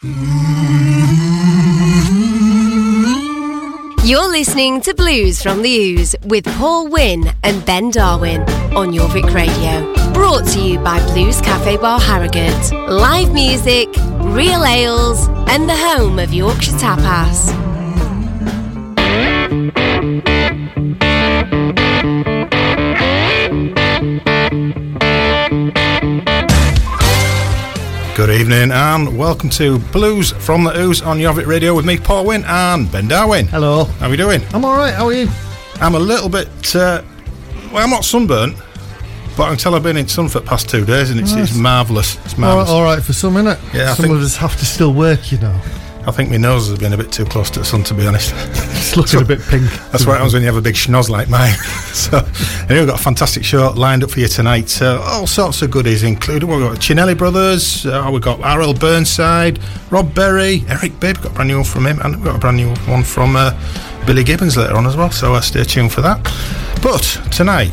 You're listening to Blues from the Ooze with Paul Wynn and Ben Darwin on Jorvik Radio. Brought to you by Blues Cafe Bar Harrogate. Live music, real ales, and the home of Yorkshire Tapas. Evening and welcome to Blues from the Ooze on Jorvik Radio with me, Paul Wynn and Ben Darwin. Hello. How are we doing? I'm all right. How are you? I'm a little bit, uh, well, I'm not sunburnt, but I can tell I've been in sun for the past two days and it's, it's marvellous. It's All right, marvellous. all right for some minute. Yeah, I some think- of us have to still work, you know. I think my nose has been a bit too close to the sun, to be honest. It's looking a bit pink. That's what happens when you have a big schnoz like mine. so, anyway, we've got a fantastic show lined up for you tonight. Uh, all sorts of goodies, including we've got Cinelli Brothers, uh, we've got R.L. Burnside, Rob Berry, Eric Bibb, got a brand new one from him, and we've got a brand new one from uh, Billy Gibbons later on as well. So, uh, stay tuned for that. But tonight,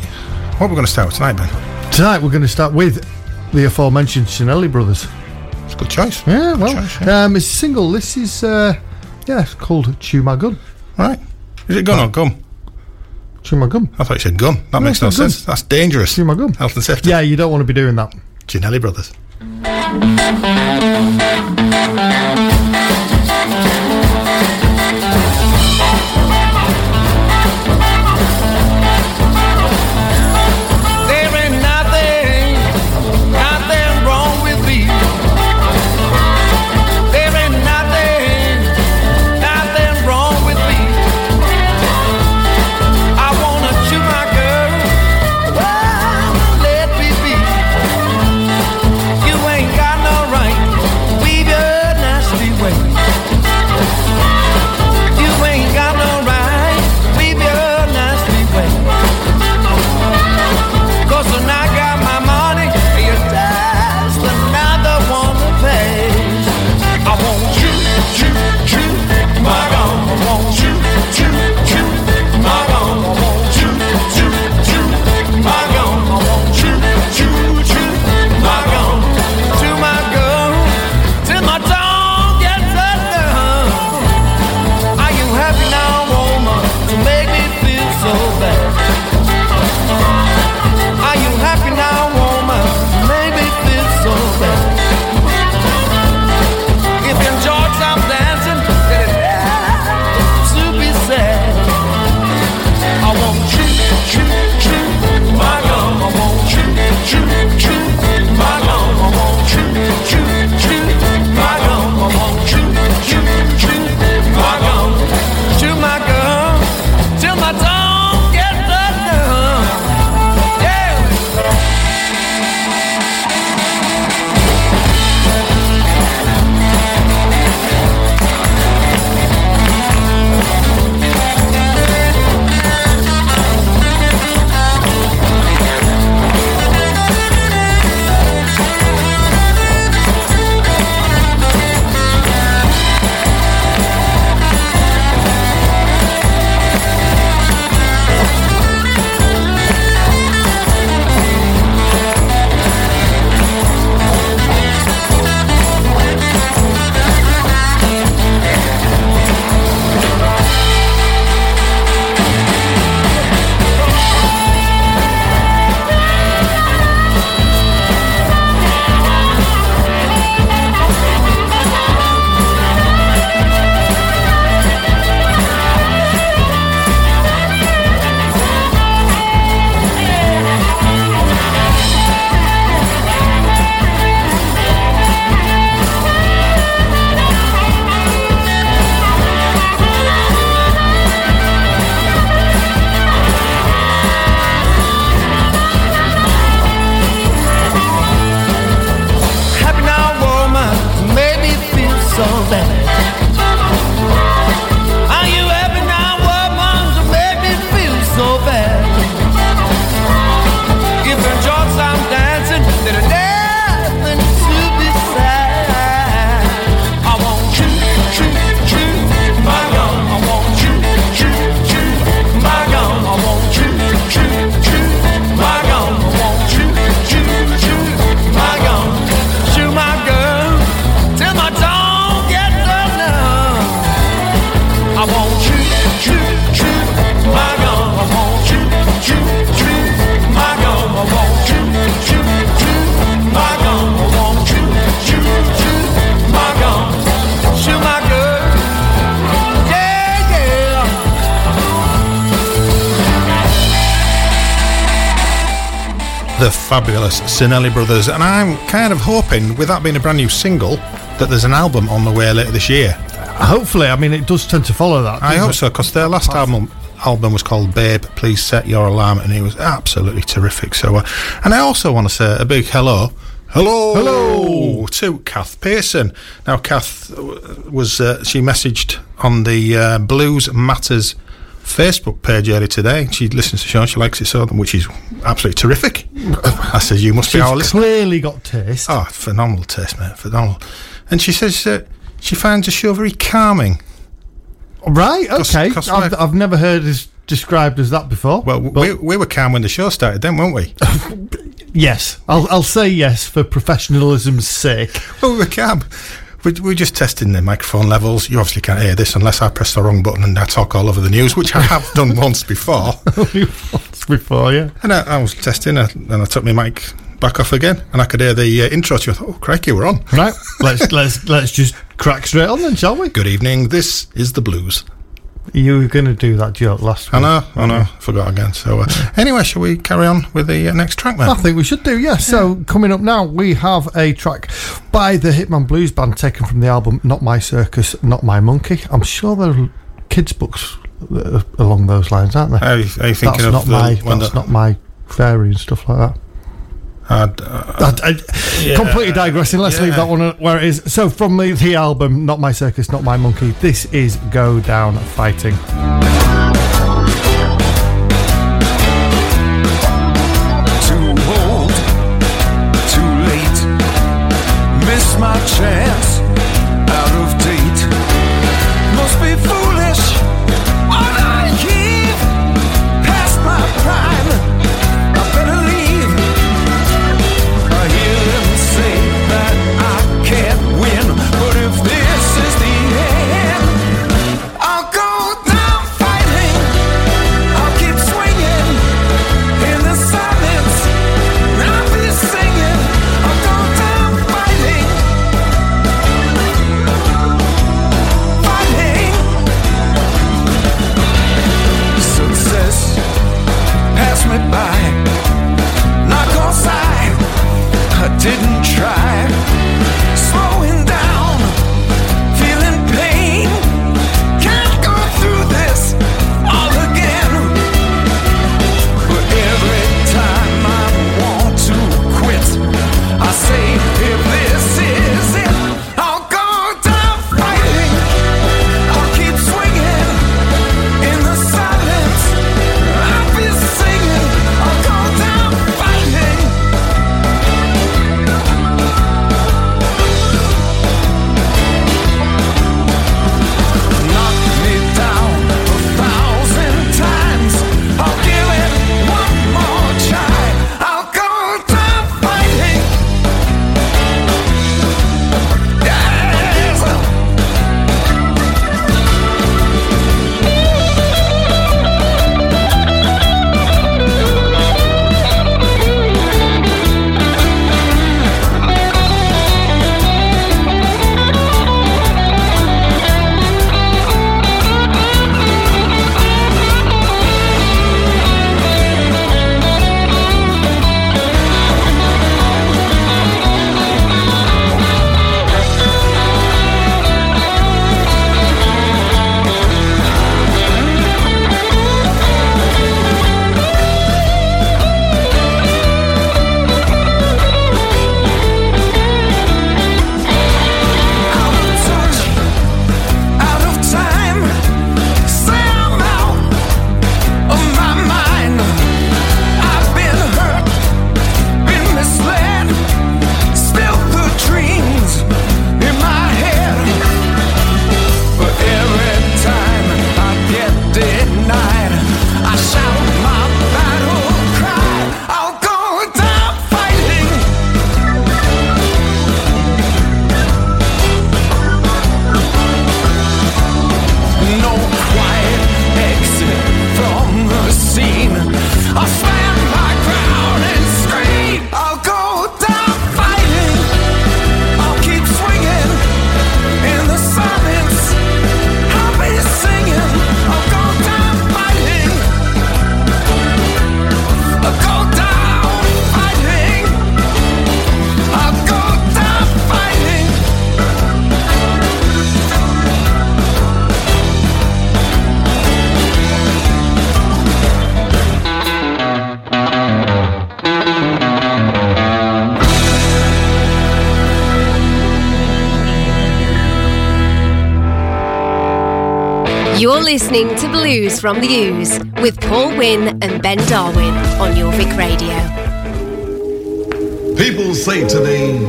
what are we going to start with tonight, Ben? Tonight we're going to start with the aforementioned Cinelli brothers. It's a good choice. Yeah, well, choice, yeah. um, it's a single. This is, uh, yeah, it's called Chew My Gun. Right. Is it gun or gum? Chew My Gum. I thought you said gun. That makes no not gun. sense. That's dangerous. Chew My Gum. Health and safety. Yeah, you don't want to be doing that. Cinelli Brothers. Cinelli Brothers, and I'm kind of hoping, with that being a brand new single, that there's an album on the way later this year. Hopefully, I mean, it does tend to follow that. I hope it? so, because their last album album was called Babe, Please Set Your Alarm, and it was absolutely terrific. So, uh, and I also want to say a big hello. Hello, Hello. to Kath Pearson. Now, Kath uh, was uh, she messaged on the uh, Blues Matters Facebook page earlier today. She listens to the show, she likes it so, which is absolutely terrific. I said, "You must be our She's listener." clearly got taste. Oh, phenomenal taste, mate, phenomenal. And she says uh, she finds the show very calming. right, okay. cos- I've, I've never heard it described as that before. Well, we, we were calm when the show started, then, weren't we? yes, I'll, I'll say yes for professionalism's sake. well, we were calm. We, we were just testing the microphone levels. You obviously can't hear this unless I press the wrong button and I talk all over the news, which I have done once before. Once before, yeah. And I, I was testing, uh, and I took my mic back off again, and I could hear the uh, intro. So I thought, "Oh, crikey, we're on." Right, let's let's let's just crack straight on then, shall we? Good evening. This is the blues. You were going to do that joke last week. I week. know, I know, forgot again. So, uh, anyway, shall we carry on with the uh, next track, man? I think we should do, yeah. So, coming up now, we have a track by the Hitman Blues Band taken from the album Not My Circus, Not My Monkey. I'm sure there are kids' books uh, along those lines, aren't there? Are you, are you thinking that's of not the my one that's that not my fairy and stuff like that. Had, uh, I, I- completely digressing. Let's leave that one where it is. So, from the, the album "Not My Circus, Not My Monkey," this is "Go Down Fighting." You're listening to Blues from the Ooze with Paul Wynn and Ben Darwin on Jorvik Radio. People say to me,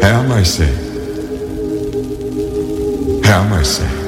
Have mercy. Have mercy.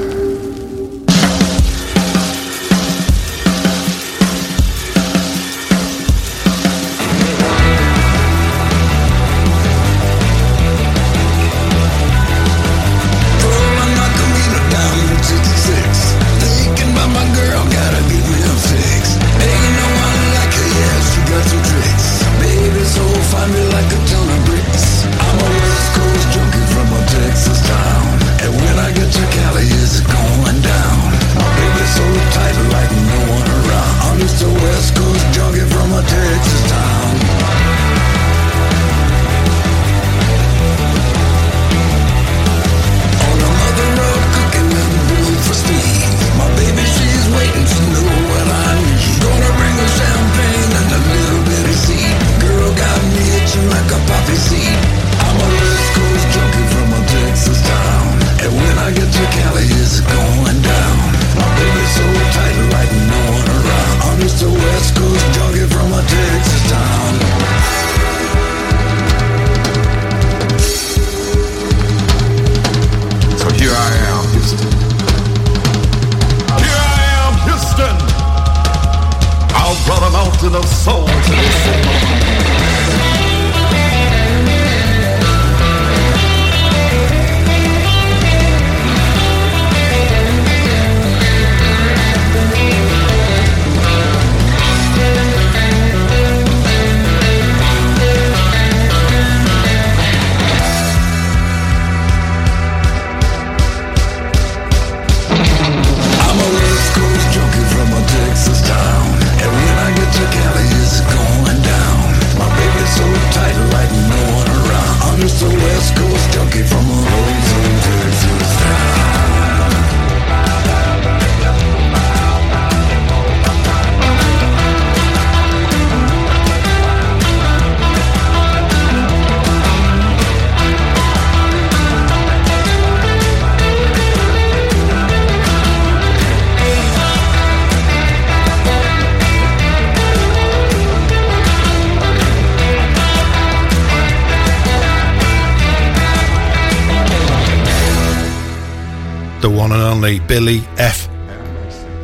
Billy F.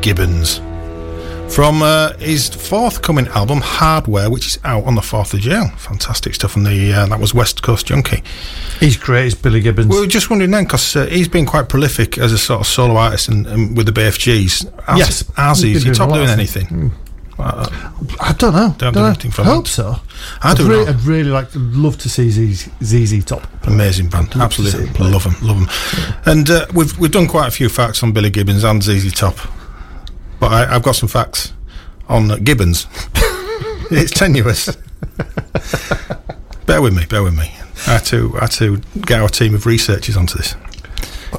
Gibbons. From uh, his forthcoming album, Hardware, which is out on the 4th of June. Fantastic stuff. And the uh, that was West Coast Junkie. He's great, he's Billy Gibbons. We were just wondering then, because uh, he's been quite prolific as a sort of solo artist and, and with the BFGs. As, yes. As is he top doing anything? Mm. Uh, I don't know. Don't, do anything for Hope so. I. I'd really, I'd really like to love to see ZZ, ZZ Top. Amazing band, absolutely love them, love them. And uh, we've we've done quite a few facts on Billy Gibbons and ZZ Top, but I, have got some facts on uh, Gibbons. it's tenuous. bear with me, bear with me. I had to I had to get our team of researchers onto this.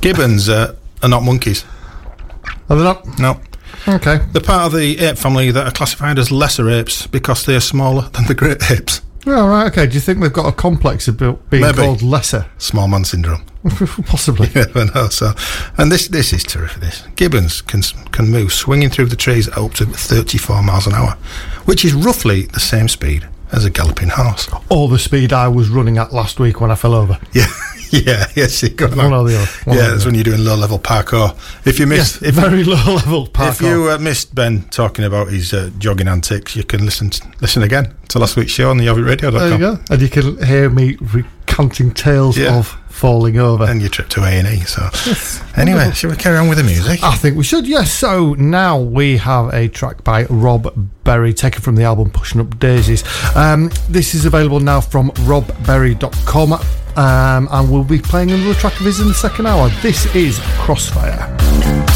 Gibbons uh, are not monkeys. Are they not? No. Okay. They're part of the ape family that are classified as lesser apes because they are smaller than the great apes. Oh, right, okay. Do you think they've got a complex of being Maybe. called lesser? Small man syndrome. Possibly. You never know. So, and this this is terrific. This gibbons can can move swinging through the trees at up to 34 miles an hour, which is roughly the same speed as a galloping horse. Or the speed I was running at last week when I fell over. Yeah. yeah, yes, you got one or the other. One yeah, that's when you're doing low level parkour. If you missed, yes, if, very low level parkour. If you uh, missed Ben talking about his uh, jogging antics, you can listen listen again to last week's show on the JorvikRadio.com. There you go, and you can hear me recounting tales yeah. of falling over. And your trip to A and E. So, yes. anyway, should we carry on with the music? I think we should. Yes. So now we have a track by Rob Berry, taken from the album Pushing Up Daisies. Um, this is available now from robberry.com. Um, and we'll be playing another track of his in the second hour. This is Crossfire.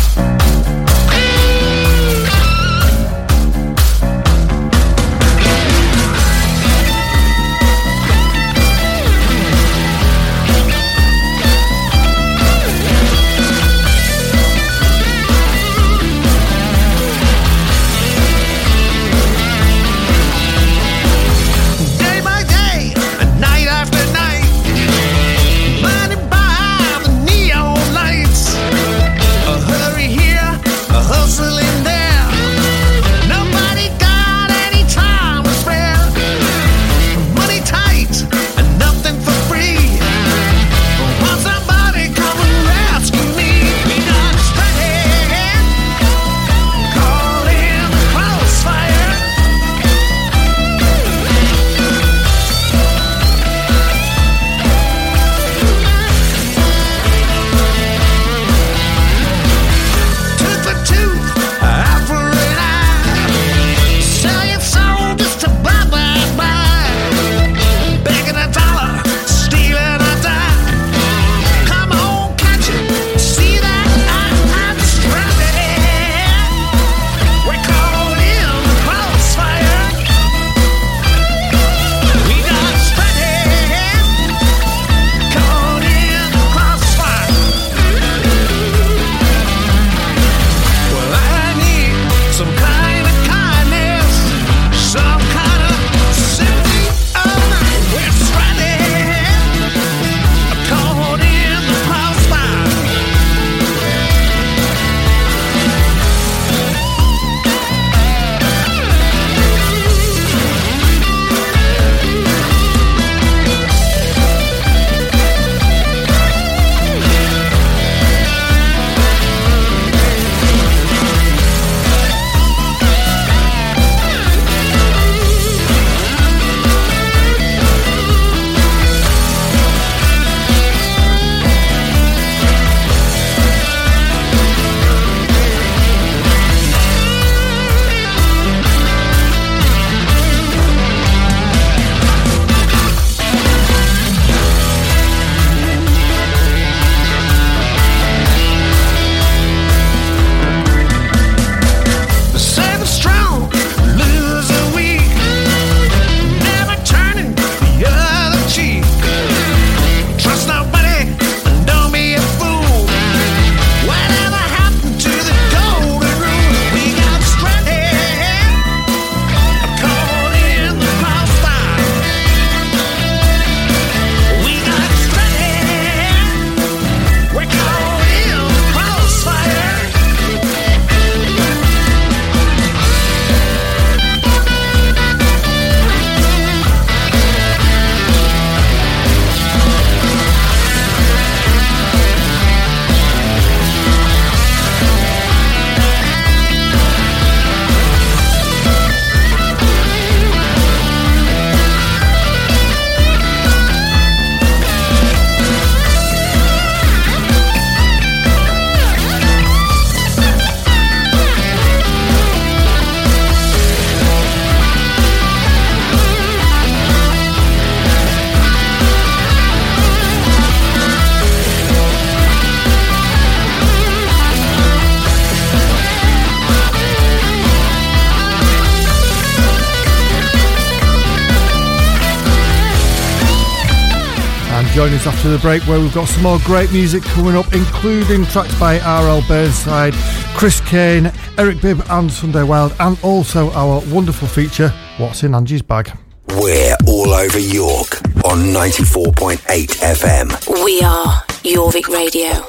Join us after the break where we've got some more great music coming up, including tracks by R.L. Burnside, Chris Cain, Eric Bibb, and Sunday Wilde, and also our wonderful feature, What's in Angie's Bag. We're all over York on 94.8 FM. We are Jorvik Radio.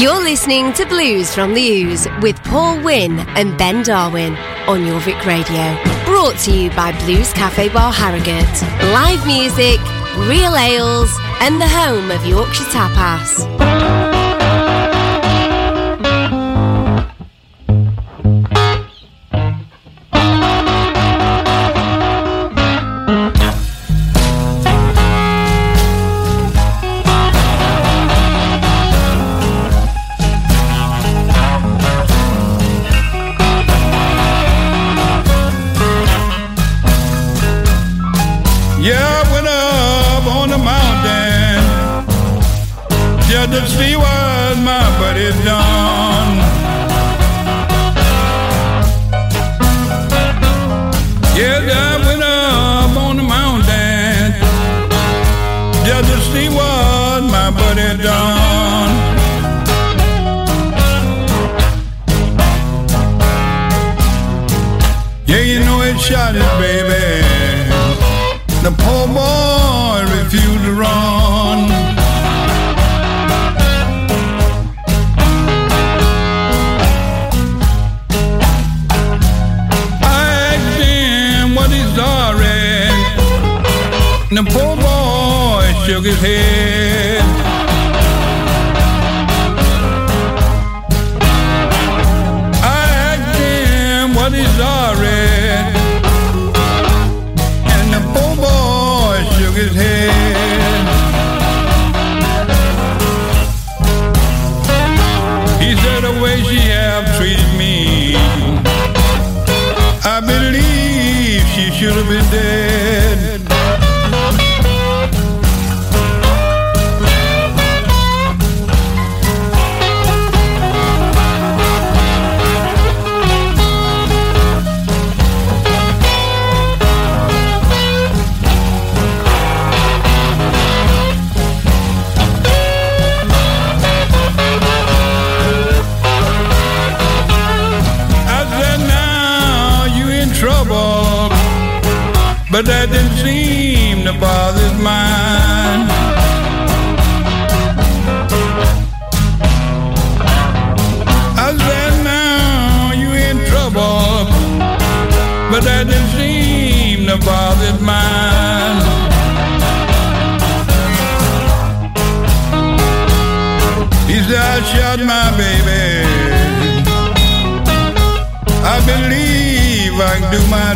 You're listening to Blues from the Ooze with Paul Wynn and Ben Darwin on Jorvik Radio. Brought to you by Blues Cafe Bar Harrogate. Live music, real ales, and the home of Yorkshire Tapas. Just to see what my buddy's done. Yes, I went up on the mountain just to see what my buddy done.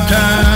Time.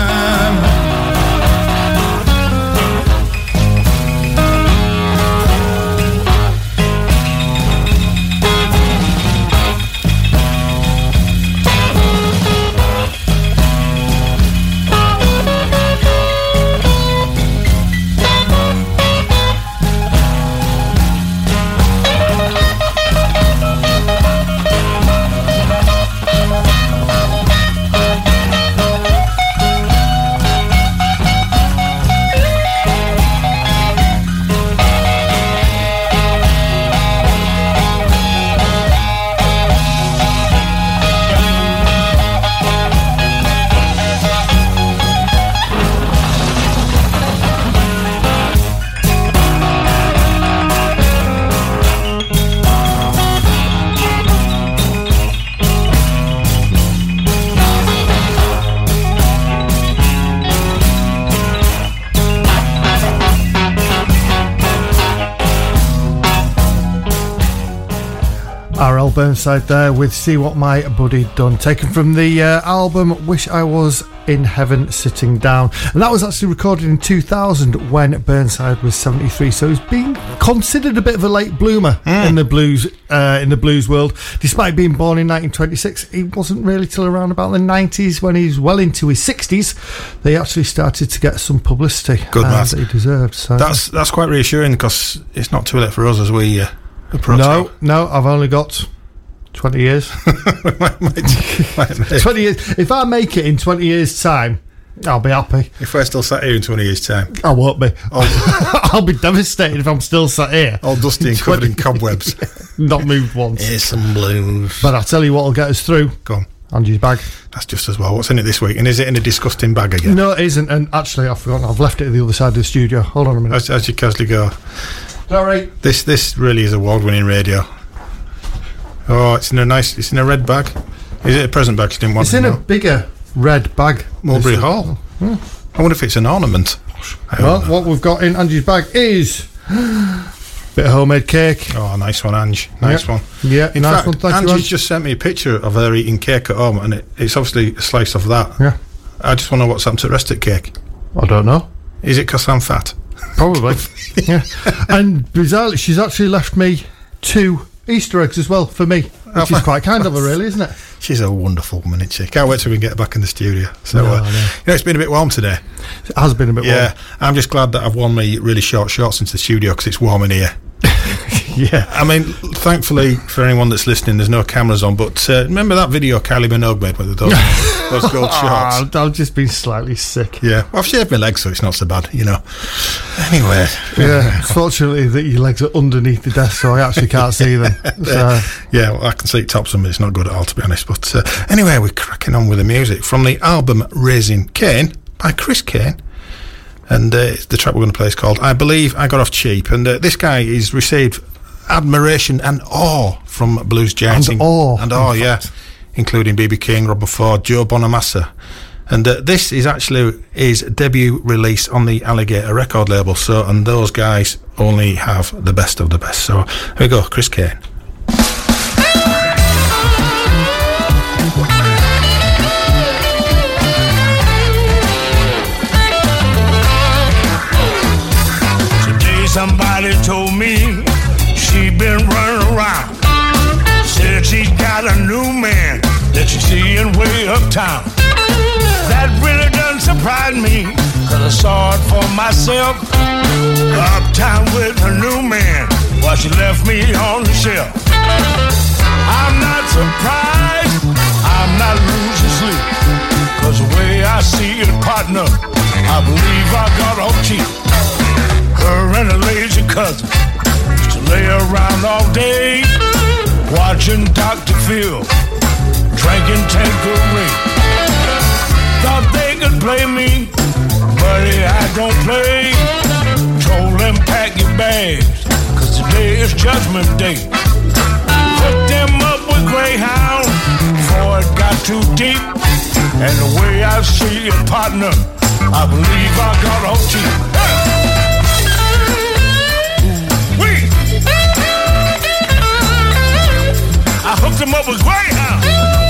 Burnside there with See What My Buddy Done, taken from the uh, album Wish I Was in Heaven Sitting Down. And that was actually recorded in 2000 when Burnside was 73. So he's been considered a bit of a late bloomer in the blues uh, in the blues world. Despite being born in 1926, he wasn't really till around about the 90s when he's well into his 60s. They actually started to get some publicity Good uh, man. that he deserved. So That's that's quite reassuring because it's not too late for us as we uh, approach. no, no, I've only got 20 years. Might- might- might- 20 years. If I make it in 20 years' time, I'll be happy. If we're still sat here in 20 years' time, I won't be. Oh. I'll be devastated if I'm still sat here, all dusty and covered in cobwebs. not moved once. Here's some blues. But I'll tell you what will get us through. Go on. Angie's bag. That's just as well. What's in it this week? And is it in a disgusting bag again? No, it isn't. And actually, I've forgotten. I've left it at the other side of the studio. Hold on a minute. As, as you casually go. Sorry. This this really is award-winning radio. Oh, it's in a nice. It's in a red bag. Is it a present bag? She didn't want It's in a bigger red bag. Mulberry Hall. Hmm. I wonder if it's an ornament. Well, know. what we've got in Angie's bag is a bit of homemade cake. Oh, nice one, Ange. Nice Yep. one. Yeah, In nice fact, one. Thank you, Ange. just sent me a picture of her eating cake at home, and it, it's obviously a slice of that. Yeah. I just want to know what's happened to the rest of the cake. I don't know. Is it because I'm fat? Probably. yeah. And bizarrely, she's actually left me two Easter eggs as well for me, which is quite kind of her, really, isn't it? She's a wonderful woman, isn't she? Can't wait till we can get her back in the studio. So, No, uh, know. you know, it's been a bit warm today. It has been a bit Yeah, I'm just glad that I've worn my really short shorts into the studio because it's warm in here. Yeah. I mean, thankfully for anyone that's listening, there's no cameras on. But uh, remember that video Kylie Minogue made with those those gold shorts? Ah, I've just been slightly sick. Yeah, well, I've shaved my legs, so it's not so bad, you know. Anyway, Yeah, fortunately that your legs are underneath the desk, so I actually can't see them. So, yeah, well, I can see tops of them, but it's not good at all, to be honest. But uh, anyway, we're cracking on with the music from the album Raising Cain by Chris Cain. And uh, the track we're going to play is called I Believe I Got Off Cheap. And uh, this guy has received admiration and awe from blues giants. And in- awe, And awe, yeah. Including B.B. King, Robben Ford, Joe Bonamassa. And uh, this is actually his debut release on the Alligator record label. So, and those guys only have the best of the best. So, here we go, Chris Cain. Way uptown. That really doesn't surprise me, cause I saw it for myself. Uptown with her new man, while she left me on the shelf. I'm not surprised, I'm not losing sleep. Cause the way I see it, partner, I believe I got off cheap. Her and her lazy cousin used to lay around all day, watching Dr. Phil, drinking Tanqueray. Thought they could play me, buddy, I don't play. Told them pack your bags, cause today is judgment day. Hooked them up with Greyhound before it got too deep. And the way I see it, partner, I believe I got off cheap. Wait. I hooked him up with Greyhound.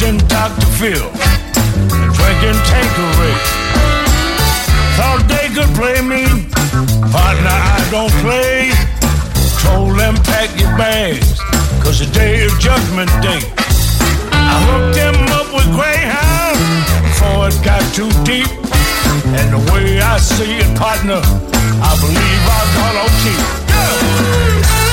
Watching Dr. Phil and drinking Tanqueray. Thought they could play me, partner, I don't play. Told them pack your bags, cause today is judgment day. I hooked them up with Greyhound before it got too deep. And the way I see it, partner, I believe I got off cheap.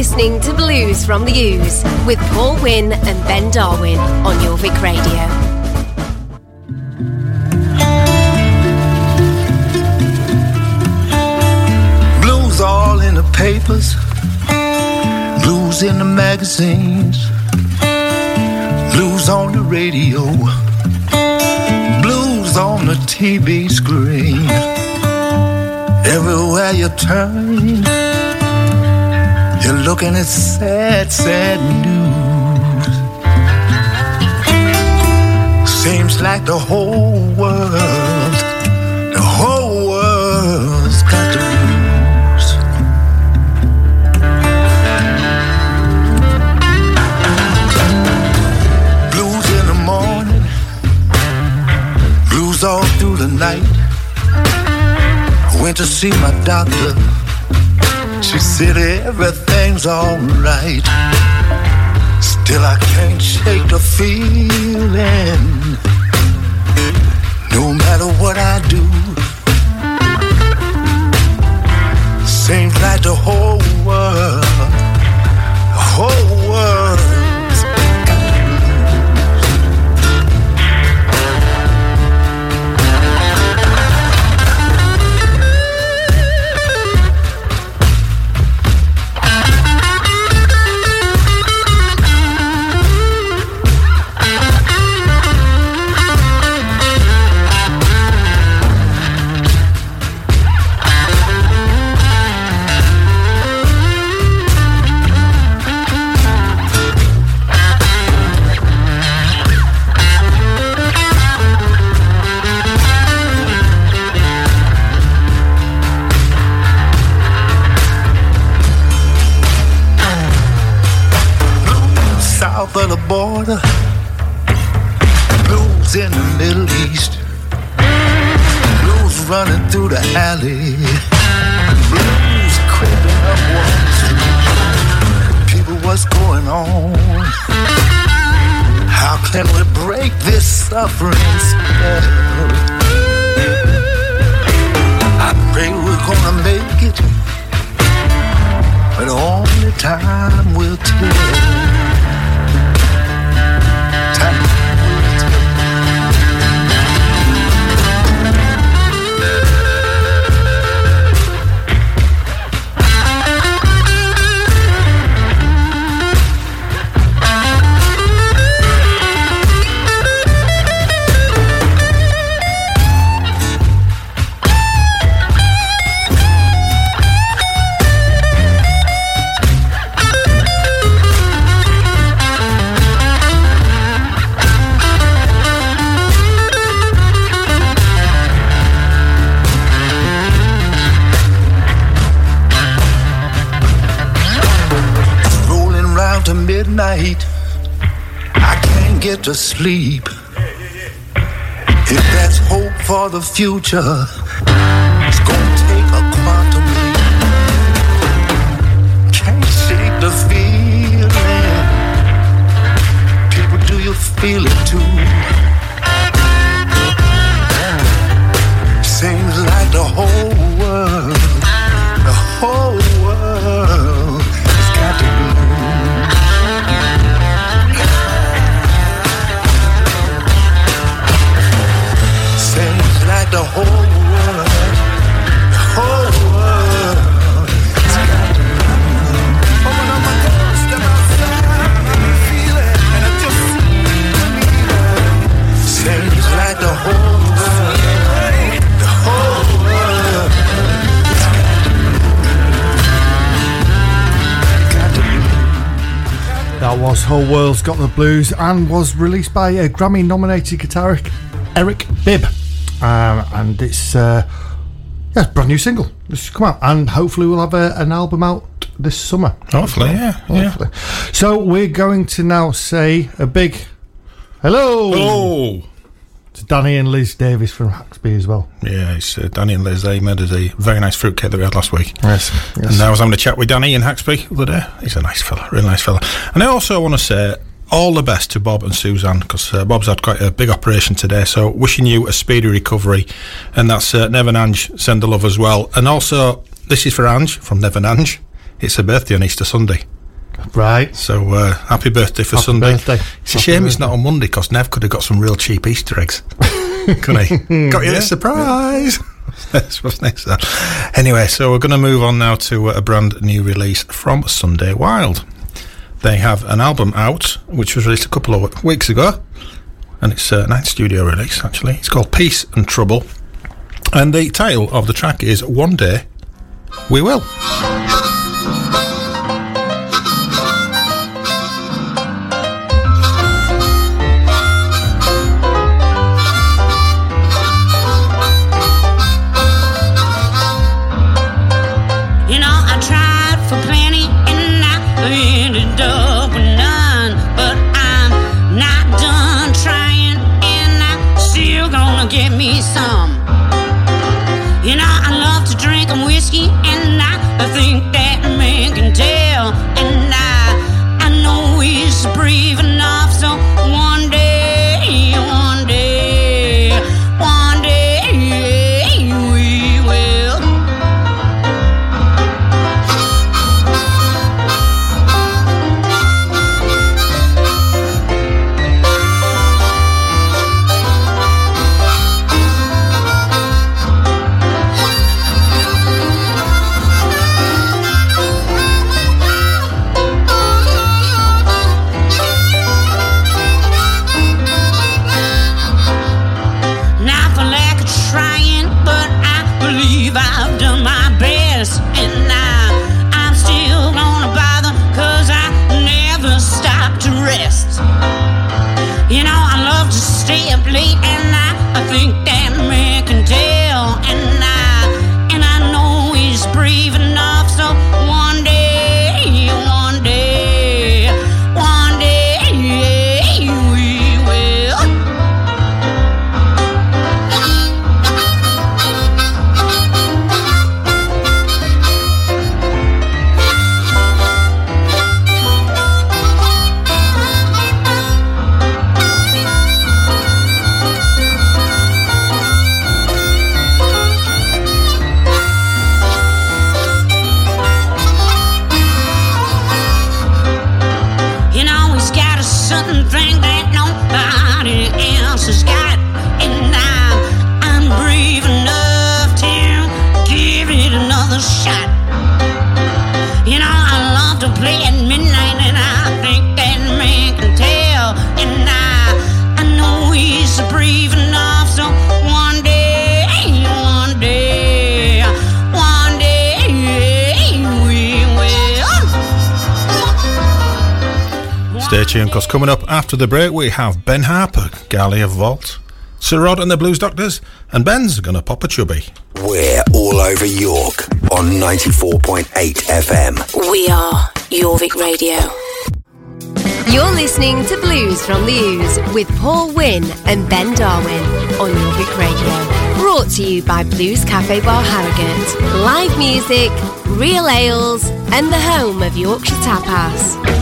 Listening to Blues from the Ooze with Paul Wynn and Ben Darwin on Jorvik Radio. Blues all in the papers, blues in the magazines, blues on the radio, blues on the TV screen. Everywhere you turn, you're looking at sad, sad news. Seems like the whole world, the whole world's got the blues. Blues in the morning, blues all through the night. I went to see my doctor. She said alright. Still, I can't shake the feeling. No matter what I do, seems like the whole world, the whole world's alley, blues creeping up Wall Street. People, what's going on? How can we break this suffering spell? I pray we're gonna make it, but only time will tell. To sleep. If that's hope for the future, Whole World's Got the Blues and was released by a Grammy nominated guitarist Eric Bibb. Um, and it's uh, yeah, a brand new single. It's come out, and hopefully we'll have a, an album out this summer. Hopefully, yeah, yeah. Hopefully. So we're going to now say a big hello, Oh, to Danny and Liz Davis from Haxby as well. yeah, it's uh, Danny and Liz. They made us a very nice fruitcake that we had last week. Yes, And I was having a chat with Danny in Haxby the other day. He's a nice fella, really nice fella. And I also want to say all the best to Bob and Suzanne because uh, Bob's had quite a big operation today. So wishing you a speedy recovery. And that's uh, Nevan Ange, send the love as well. And also, this is for Ange from Nevan Ange. it's her birthday on Easter Sunday. Right. So uh, happy birthday for Happy Sunday. birthday. It's a Happy shame it's not on Monday because Nev could have got some real cheap Easter eggs. Couldn't he? got you a surprise. That's what's next. Anyway, so we're going to move on now to a brand new release from Sunday Wilde. They have an album out which was released a couple of weeks ago, and it's a night studio release actually. It's called Peace and Trouble, and the title of the track is One Day We Will. Stay tuned because coming up after the break we have Ben Harper, Galley of Vault, Sir Rod and the Blues Doctors, and Ben's going to Popa Chubby. We're all over York on 94.8 FM. We are Jorvik Radio. You're listening to Blues from the Ooze with Paul Wynn and Ben Darwin on Jorvik Radio. Brought to you by Blues Cafe Bar Harrogate. Live music, real ales, and the home of Yorkshire Tapas.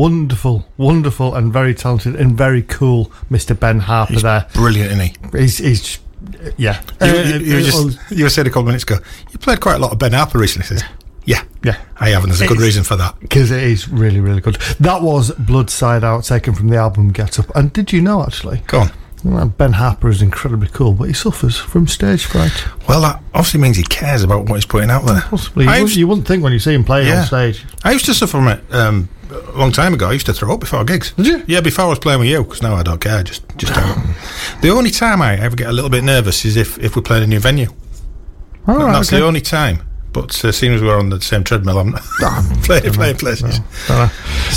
Wonderful, wonderful, and very talented and very cool Mr. Ben Harper He's there. brilliant, isn't he? He's, he's yeah. You, Uh, you, you, uh, just, you said a couple of minutes ago, you played quite a lot of Ben Harper recently. Says, yeah, yeah. I have, and there's a good It's- reason for that. Because it is really, really good. That was Blood Side Out, taken from the album Get Up. And did you know, actually? Go on. Ben Harper is incredibly cool, but he suffers from stage fright. Well, that obviously means he cares about what he's putting out there. Possibly. You, used, you wouldn't think when you see him playing Yeah. on stage. I used to suffer from it um, a long time ago. I used to throw up before gigs. Did you? Yeah, before I was playing with you, because now I don't care. Just, just don't. The only time I ever get a little bit nervous is if, if we're playing a new venue. All And right, that's okay. the only time. But uh, seeing as we're on the same treadmill, I'm playing, playing places.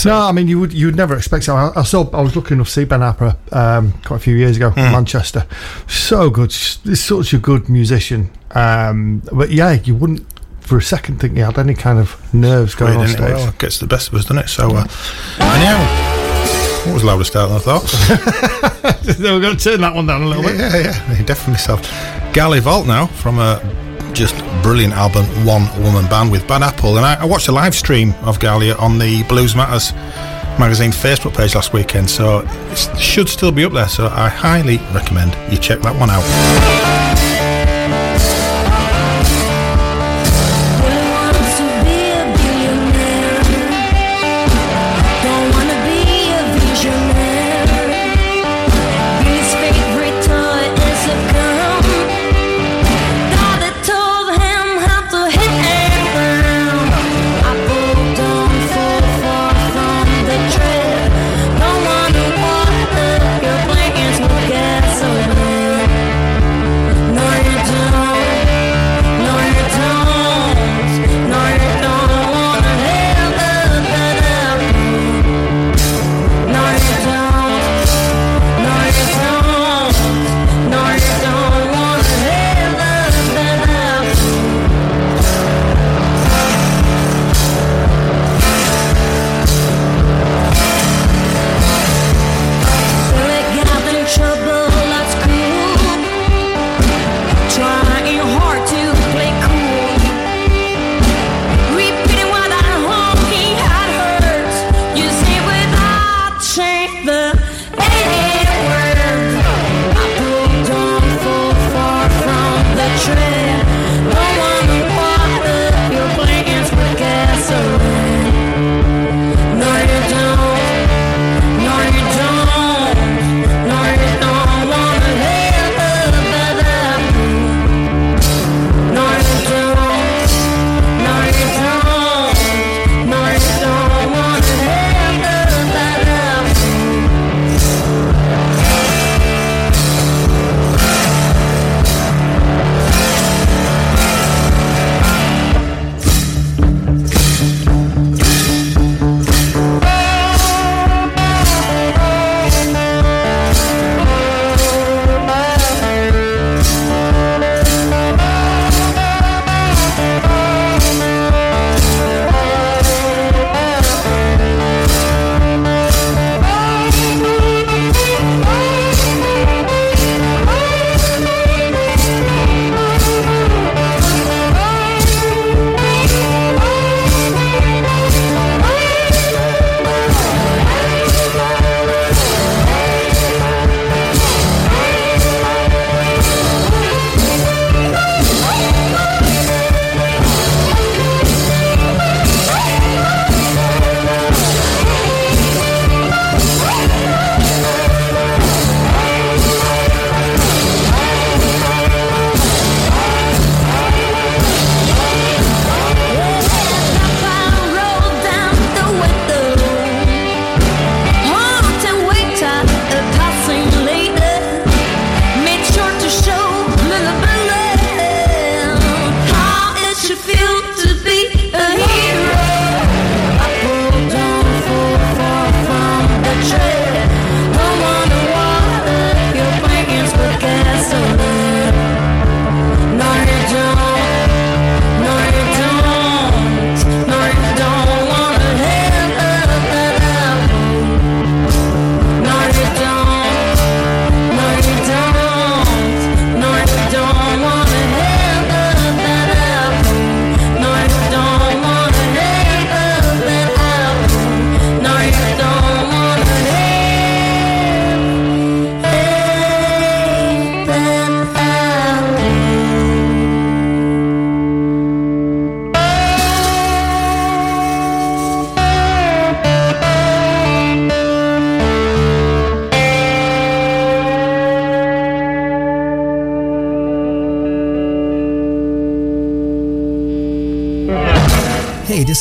No, I mean you would you would never expect so. I, I saw I was lucky enough to see Ben Harper um, quite a few years ago Hmm. in Manchester. So good, he's such a good musician. Um, but yeah, you wouldn't for a second think he had any kind of nerves going on isn't it? stage. Well, it gets the best of us, doesn't it? So, uh, anyhow, what was louder start than I thought? We're going to turn that one down a little bit. yeah, yeah, yeah, definitely so. Galley Vault now from a just brilliant album, One Woman Band with Bad Apple. And I, I watched a live stream of Galia on the Blues Matters magazine Facebook page last weekend, so it should still be up there. So I highly recommend you check that one out.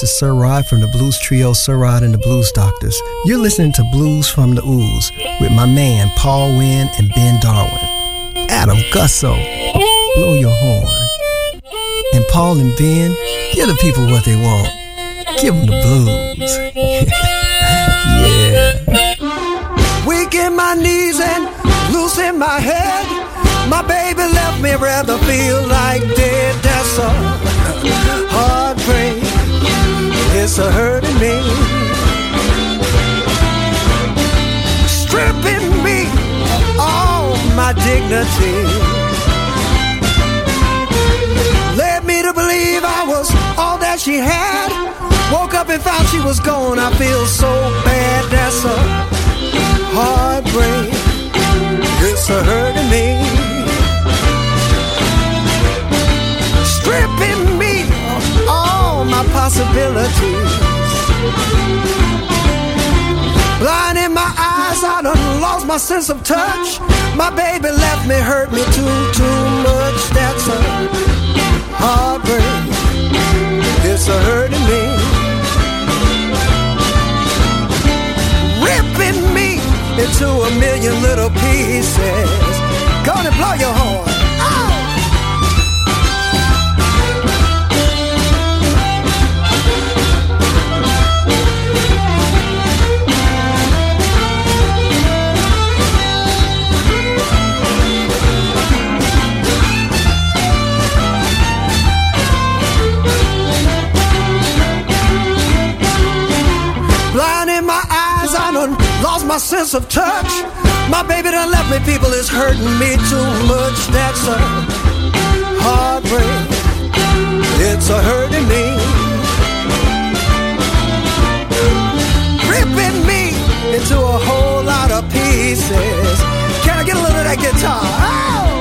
This is Sir Rod from the Blues Trio, Sir Rod and the Blues Doctors. You're listening to Blues from the Ooze with my man Paul Wynn and Ben Darwin. Adam Gussow, blow your horn. And Paul and Ben, give the people what they want. Give them the blues. yeah. Weak in my knees and loose in my head. My baby left me rather feel like dead. That's a heartbreak. It's a hurting me. Stripping me all my dignity. Led me to believe I was all that she had. Woke up and found she was gone. I feel so bad. That's a heartbreak. It's a hurting me. Stripping me my possibilities. Blind in my eyes, I done lost my sense of touch. My baby left me, hurt me too, too much. That's a heartbreak. It's a hurting me. Ripping me into a million little pieces. Gonna blow your horn. My sense of touch. My baby done left me, people, is hurting me too much. That's a heartbreak. It's a hurting me. Ripping me into a whole lot of pieces. Can I get a little of that guitar? Oh!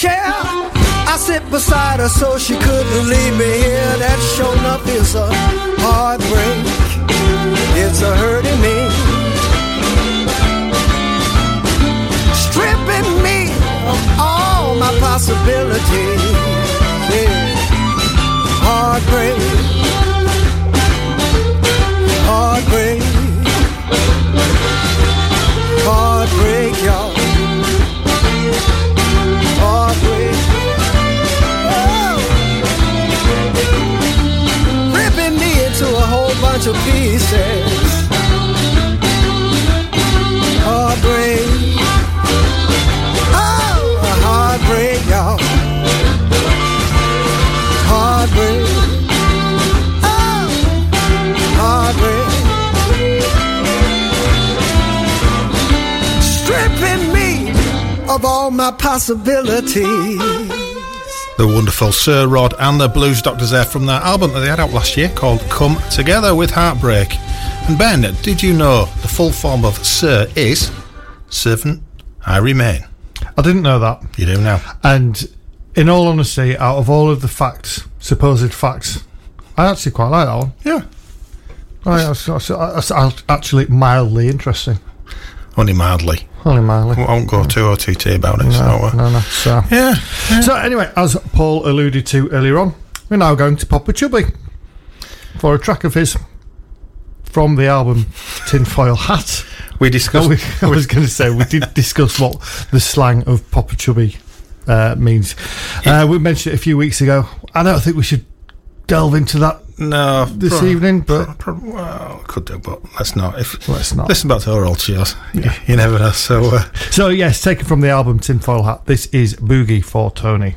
Chair. I sit beside her so she couldn't leave me here. That sure enough is a heartbreak. It's a hurting me. Stripping me of all my possibilities. Yeah. Heartbreak. Heartbreak. Heartbreak, y'all. Bunch pieces. Heartbreak. Oh, a heartbreak, y'all. Heartbreak. Oh, heartbreak. stripping me of all my possibilities. The wonderful Sir Rod and the Blues Doctors there from their album that they had out last year called Come Together with Heartbreak. And Ben, did you know the full form of Sir is Servant I Remain? I didn't know that. You do now. And in all honesty, out of all of the facts, supposed facts, I actually quite like that one. Yeah. Right, that's, that's, that's actually mildly interesting. Only mildly. Only. I won't go too OTT about it. No, so, no, no. So. Yeah, So anyway, as Paul alluded to earlier on, we're now going to Popa Chubby for a track of his from the album Tinfoil Hat. We discussed. we, I was going to say we did discuss what the slang of Popa Chubby uh, means. Uh, we mentioned it a few weeks ago. I don't think we should delve into that No, this pro- evening, but pro- pro- well, could do, but let's not. If let's not. listen back to our old shows, you, you never know. So, uh, So yes, taken from the album Tinfoil Hat. This is Boogie for Tony.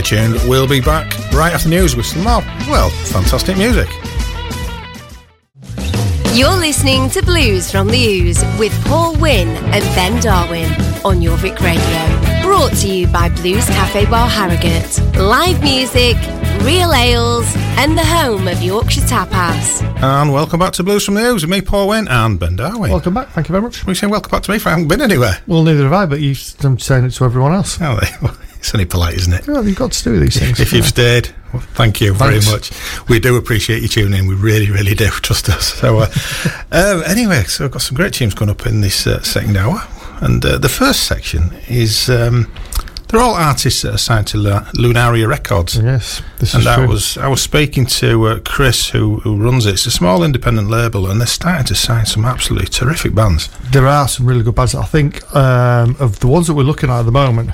Stay tuned. We'll be back right after the news with some more, well, fantastic music. You're listening to Blues from the Ooze with Paul Wynn and Ben Darwin on Jorvik Radio. Brought to you by Blues Cafe Bar Harrogate. Live music, real ales, and the home of Yorkshire Tapas. And welcome back to Blues from the Ooze with me, Paul Wynn, and Ben Darwin. Welcome back. Thank you very much. we saying welcome back to me for I haven't been anywhere. Well, neither have I, but you, I'm saying it to everyone else. Oh, it's only polite, isn't it? Well, you've got to do these things. If you've stayed, well, thank you Thanks. very much. We do appreciate you tuning in. We really, really do. Trust us. So, uh, um, anyway, so I've got some great tunes coming up in this uh, second hour. And uh, the first section is um, they're all artists that are signed to Lu- Lunaria Records. Yes, this and is I true. was I was speaking to uh, Chris, who, who runs it. It's a small independent label, and they're starting to sign some absolutely terrific bands. there are some really good bands. I think um, of the ones that we're looking at at the moment,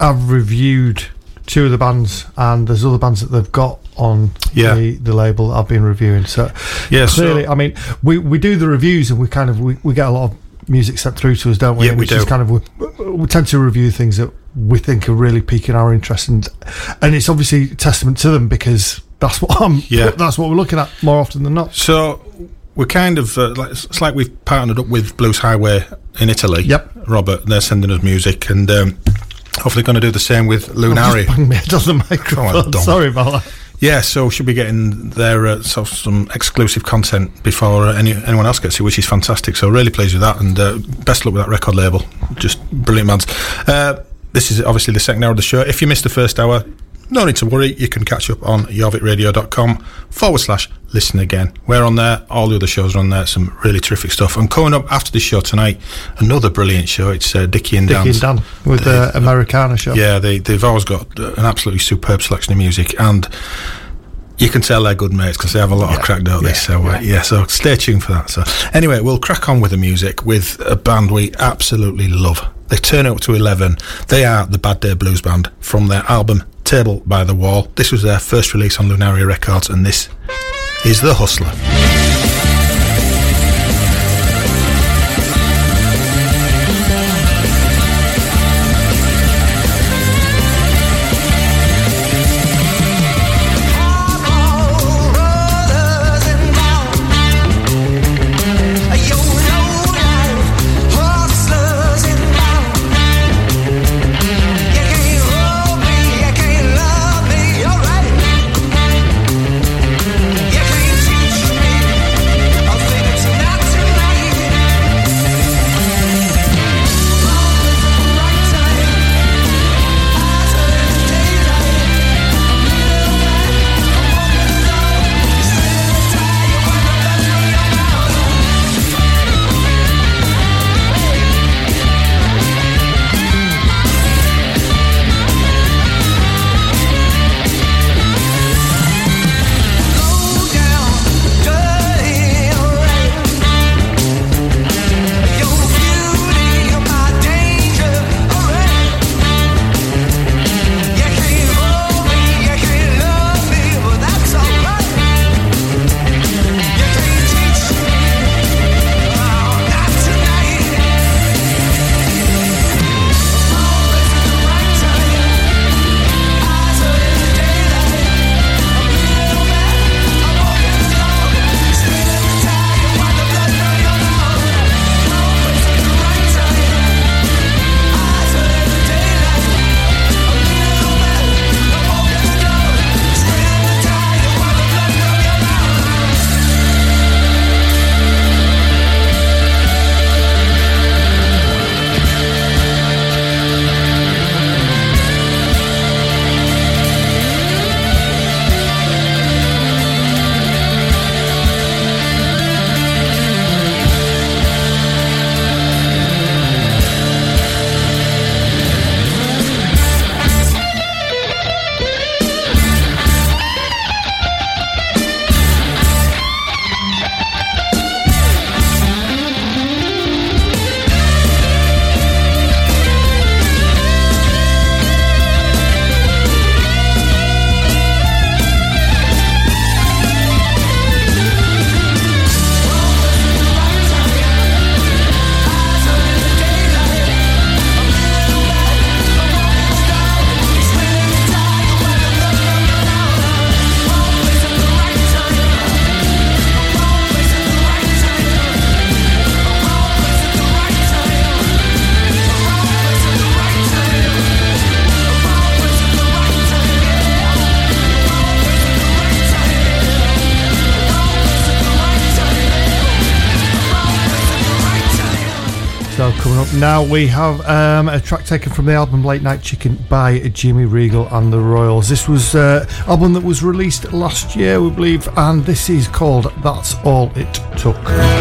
I've reviewed two of the bands, and there's other bands that they've got on Yeah. the, the label I've been reviewing. So Yeah, so- clearly, I mean, we, we do the reviews, and we kind of we, we get a lot of music sent through to us, don't we? Yeah, And we do. kind of we, we tend to review things that we think are really piquing our interest, and and it's obviously testament to them because that's what I'm. Yeah. that's what we're looking at more often than not. So we're kind of uh, like it's like we've partnered up with Blues Highway in Italy. Yep. Robert, they're sending us music, and um, hopefully going to do the same with Lunaria. just banged my head on the microphone. Dom. Sorry about that. Yeah, so she'll be getting their uh, some exclusive content before uh, any, anyone else gets it, which is fantastic. So really pleased with that, and uh, best luck with that record label. Just brilliant bands. Uh, this is obviously the second hour of the show. If you missed the first hour, no need to worry. You can catch up on JorvikRadio.com forward slash listen again. We're on there. All the other shows are on there. Some really terrific stuff. And coming up after this show tonight, another brilliant show. It's uh, Dickie and Dickie Dan's. and Dan with the Americana show. Yeah, they, they've always got uh, an absolutely superb selection of music, and you can tell they're good mates because they have a lot of crack, don't they? So, uh, yeah, so stay tuned for that. So, anyway, we'll crack on with the music with a band we absolutely love. They turn up to 11. They are the Bad Day Blues Band from their album Table by the Wall. This was their first release on Lunaria Records, and this is The Hustler. now we have um, a track taken from the album Late Night Chicken by Jimmy Regal and the Royals. This was an uh, album that was released last year, we believe, and this is called That's All It Took.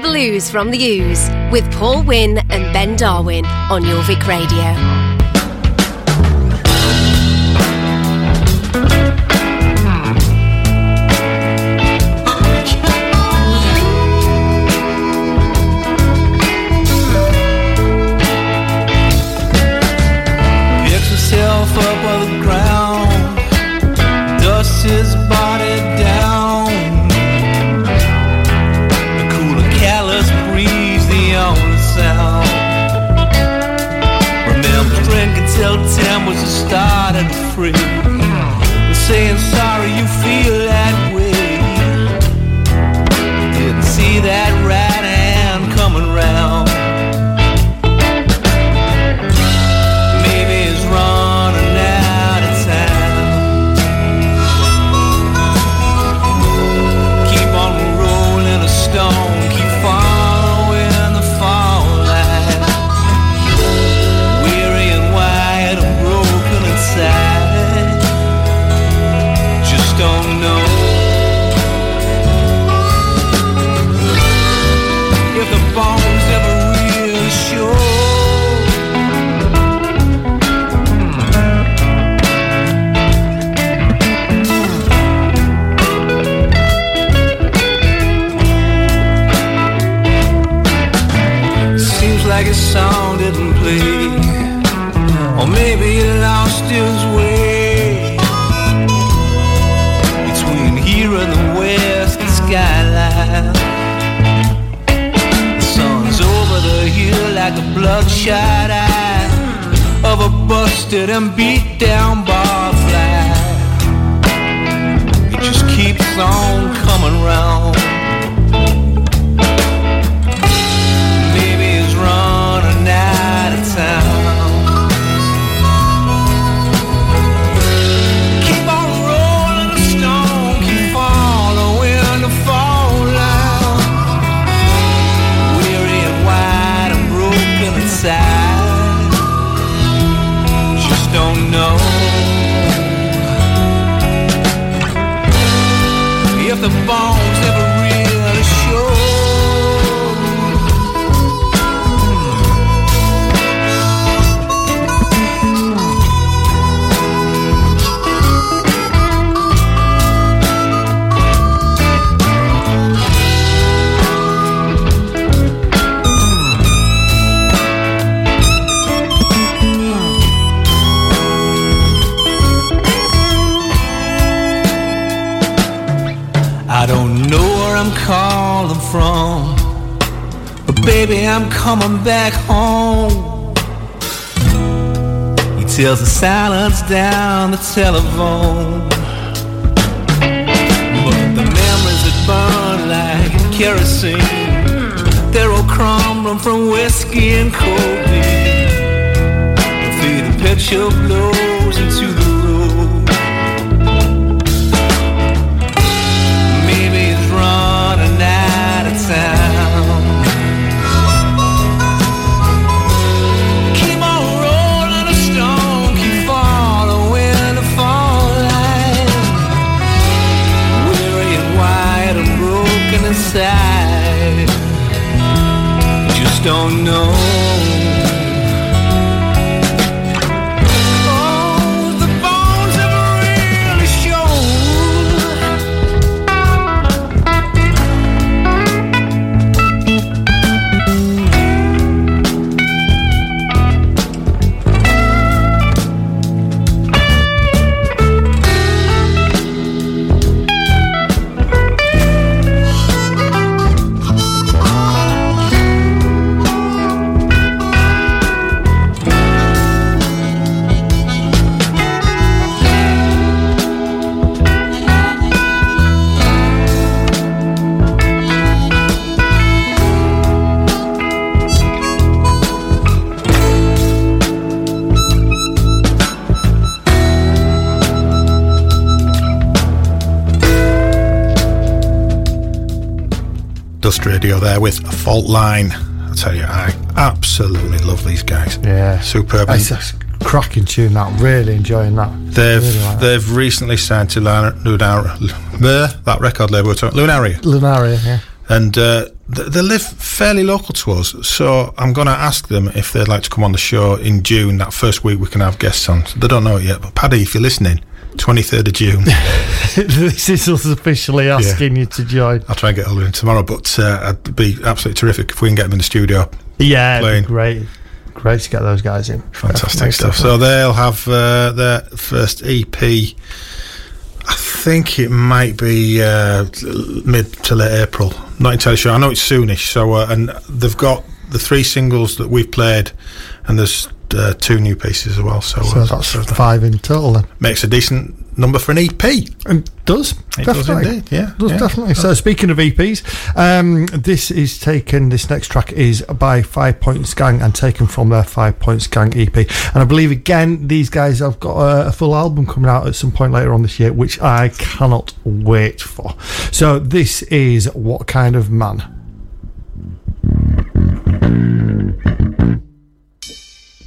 Blues from the Ooze with Paul Wynn and Ben Darwin on Jorvik Radio. like a song didn't play. Or maybe he lost his way. Between here and the west skyline. The sun's over the hill like a bloodshot eye Of a busted and beat down barfly It just keeps on coming round. Baby, I'm coming back home. He tells the silence down the telephone. But the memories that burn like kerosene, they're all crumbling from whiskey and codeine. See the picture blows don't know. Radio there with a fault line. I tell you, I absolutely love these guys. Yeah. Superb. It's a cracking tune, that. Really enjoying that. They've Really like they've recently signed to Lunar, that record label, Lunaria, Lunaria, yeah. and uh, th- they live fairly local to us. So I'm going to ask them if they'd like to come on the show in June. That first week we can have guests on. They don't know it yet, but Paddy, if you're listening, 23rd of June, this is us officially asking you to join. I'll try and get hold of him tomorrow. But uh, it'd be absolutely terrific if we can get them in the studio. Yeah, it'd be Playing. great. Great to get those guys in. Fantastic Definitely, stuff. So they'll have uh, their first EP. I think it might be uh, mid to late April. Not entirely sure. I know it's soonish. So uh, and they've got the three singles that we've played, and there's uh, two new pieces as well. So, So uh, that's so five in total then. makes a decent number for an EP. It does. It does definitely. indeed, yeah, Does yeah. definitely. So speaking of EPs, um, this is taken. This next track is by Five Points Gang and taken from their Five Points Gang EP. And I believe again these guys have got a, a full album coming out at some point later on this year, which I cannot wait for. So this is what kind of man.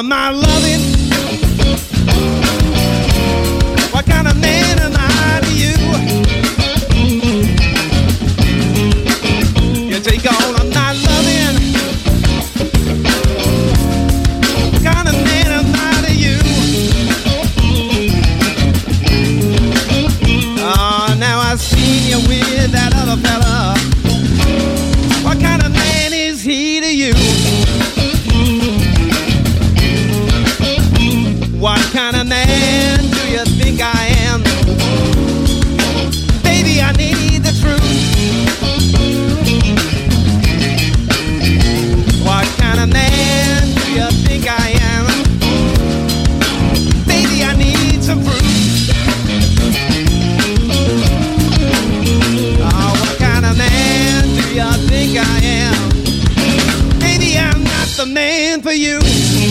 take all Please.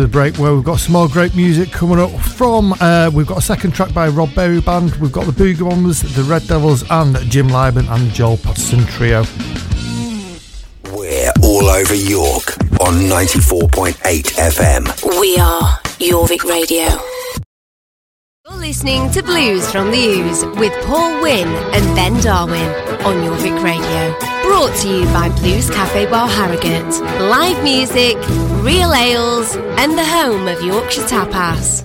the break where we've got some more great music coming up from. Uh, we've got a second track by Rob Berry Band, we've got the Booger the Red Devils, and Jim Liban and Joel Paterson Trio. We're all over York on 94.8 FM. We are Jorvik Radio. You're listening to Blues from the Ooze with Paul Wynn and Ben Darwin on Jorvik Radio. Brought to you by Blues Cafe Bar Harrogate. Live music, real ales, and the home of Yorkshire tapas.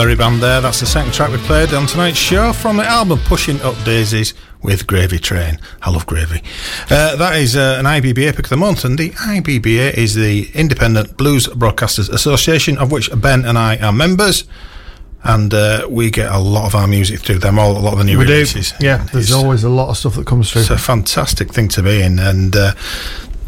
Berry Band there. That's the second track we played on tonight's show from the album Pushing Up Daisies with Gravy Train. I love gravy. Uh, that is uh, an IBBA pick of the month, and the IBBA is the Independent Blues Broadcasters Association, of which Ben and I are members. And uh, we get a lot of our music through them, all a lot of the new we do. releases. Yeah, there's always a lot of stuff that comes through. It's a fantastic thing to be in, and uh,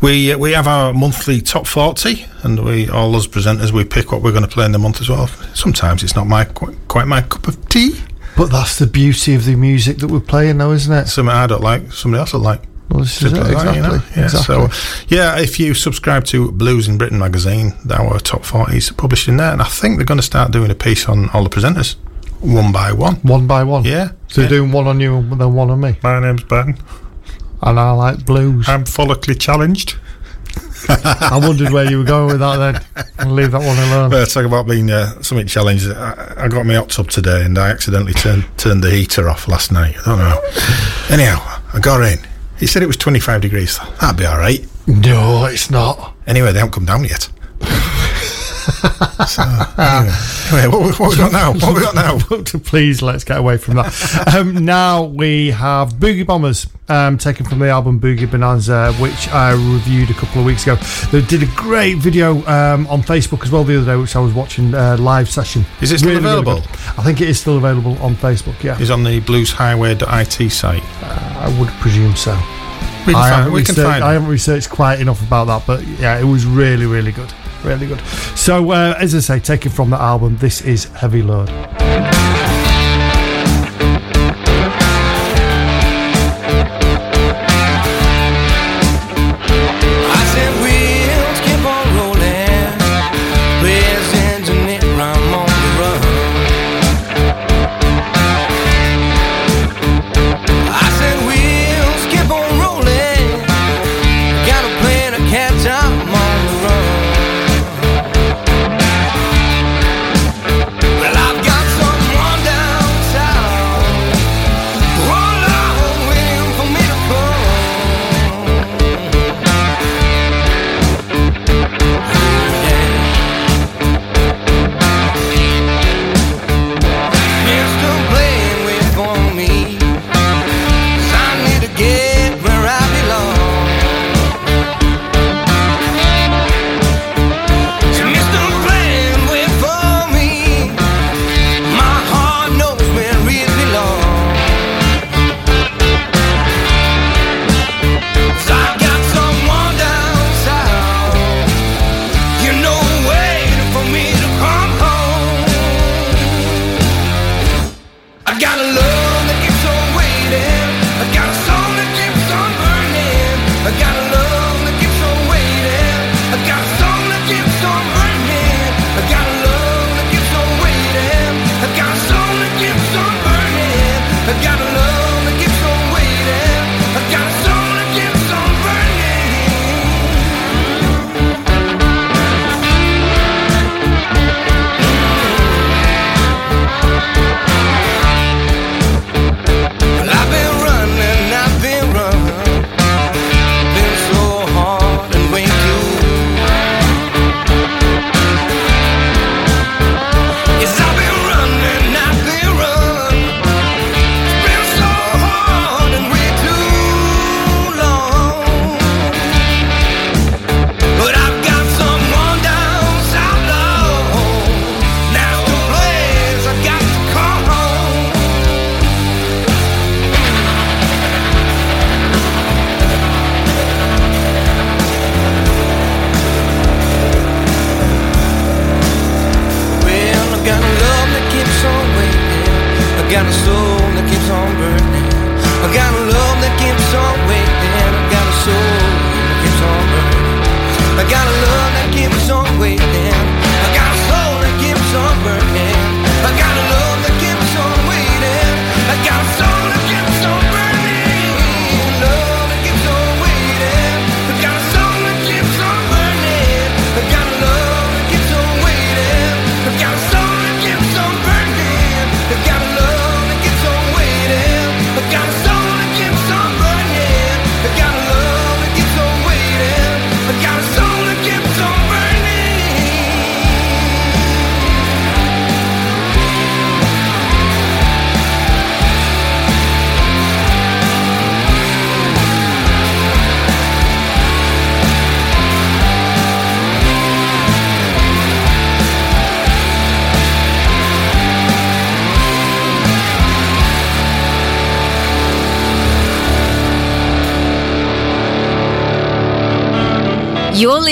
we uh, we have our monthly top forty, and we all us presenters we pick what we're going to play in the month as well. Sometimes it's not my quite, quite my cup of tea. But that's the beauty of the music that we're playing, though, isn't it? Something I don't like, somebody else will like. Well, this is it, as that, exactly. you know? Yeah, exactly. so yeah, if you subscribe to Blues in Britain magazine, our top forty is published in there, and I think they're going to start doing a piece on all the presenters, one by one. one by one. Yeah, So yeah. you're doing one on you and then one on me. My name's Ben. And I like blues. I'm follically challenged. I wondered where you were going with that then. I'll leave that one alone. Well, talk about being uh, something challenged. I, I got my hot tub today, and I accidentally turned turned the heater off last night. I don't know. Anyhow, I got in. He said it was 25 degrees. That'd be all right. No, it's not. Anyway, they haven't come down yet. so, anyway, anyway what, what we got now? What we got now? Please, let's get away from that. um, now we have Boogie Bombers, um, taken from the album Boogie Bonanza, which I reviewed a couple of weeks ago. They did a great video um, on Facebook as well the other day, which I was watching uh, live session. Is it still available? good. I think it is still available on Facebook. Yeah, He's on the blueshighway.it site. I would presume so. We can, I, find, we can find I haven't researched quite enough about that, but yeah, it was really, really good. Really good. So, uh, as I say, taken from the album, this is Heavy Load.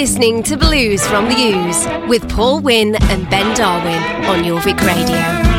Listening to Blues from the Ooze with Paul Wynn and Ben Darwin on Jorvik Radio.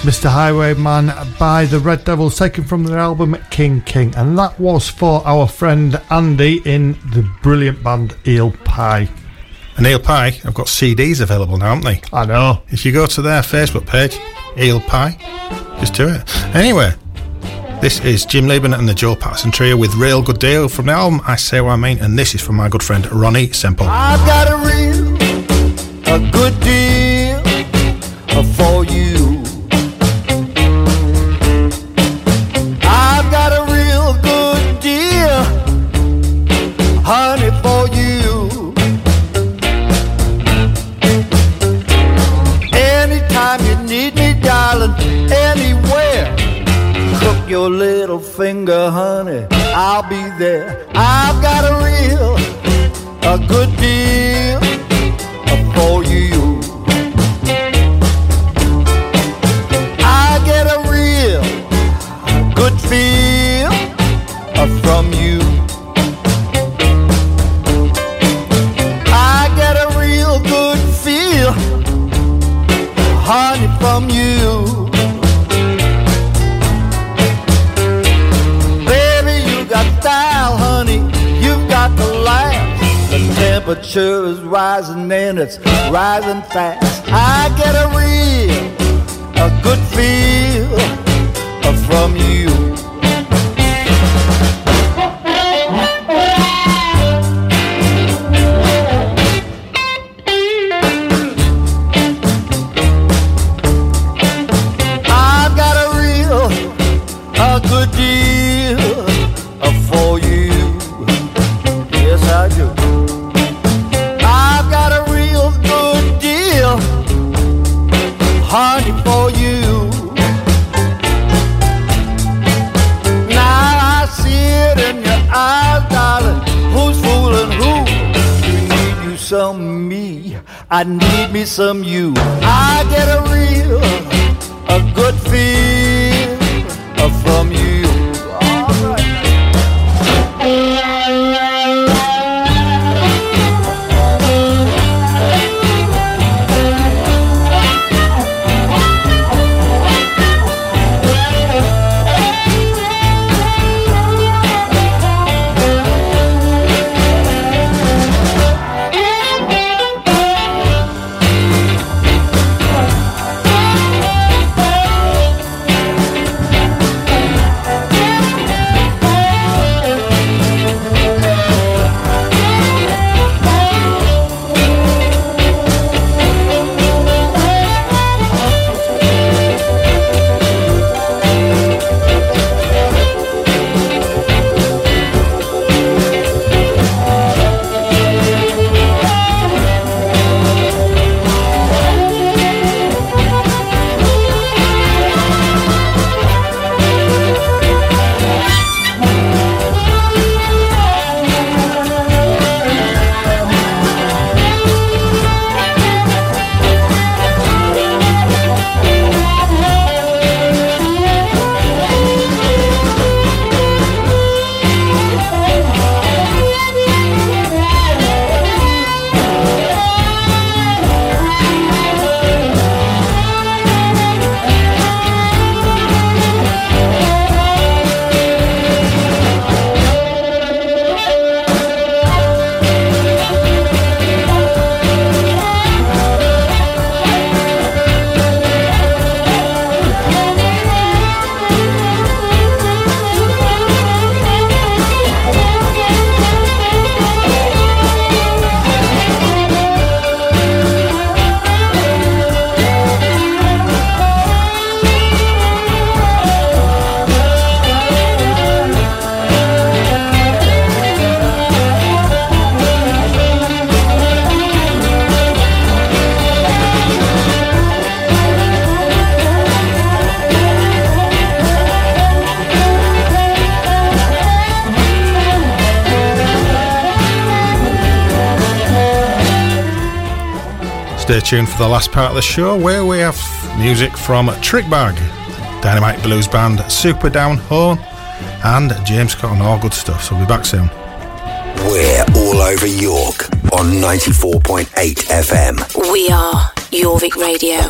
Mr. Highwayman by the Red Devils, taken from their album King King. And that was for our friend Andy in the brilliant band Eel Pie. And Eel Pie have got CDs available now, haven't they? I know. If you go to their Facebook page, Eel Pie, just do it. Anyway, this is Jim Liban and the Joe Paterson Trio with Real Good Deal from the album I Say What I Mean, and this is from my good friend Ronnie Semple. I've got a real, a good deal it's rising fast. Tuned for the last part of the show where we have music from Trickbag, Dynamite Blues Band, Super Down Home, and James Cotton. All good stuff. So we'll be back soon. We're all over York on 94.8 FM. We are Jorvik Radio.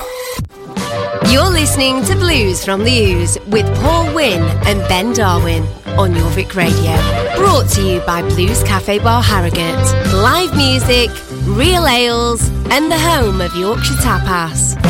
You're listening to Blues from the Ooze with Paul Wynn and Ben Darwin on Jorvik Radio. Brought to you by Blues Cafe Bar Harrogate. Live music, real ales, and the home of Yorkshire Tapas.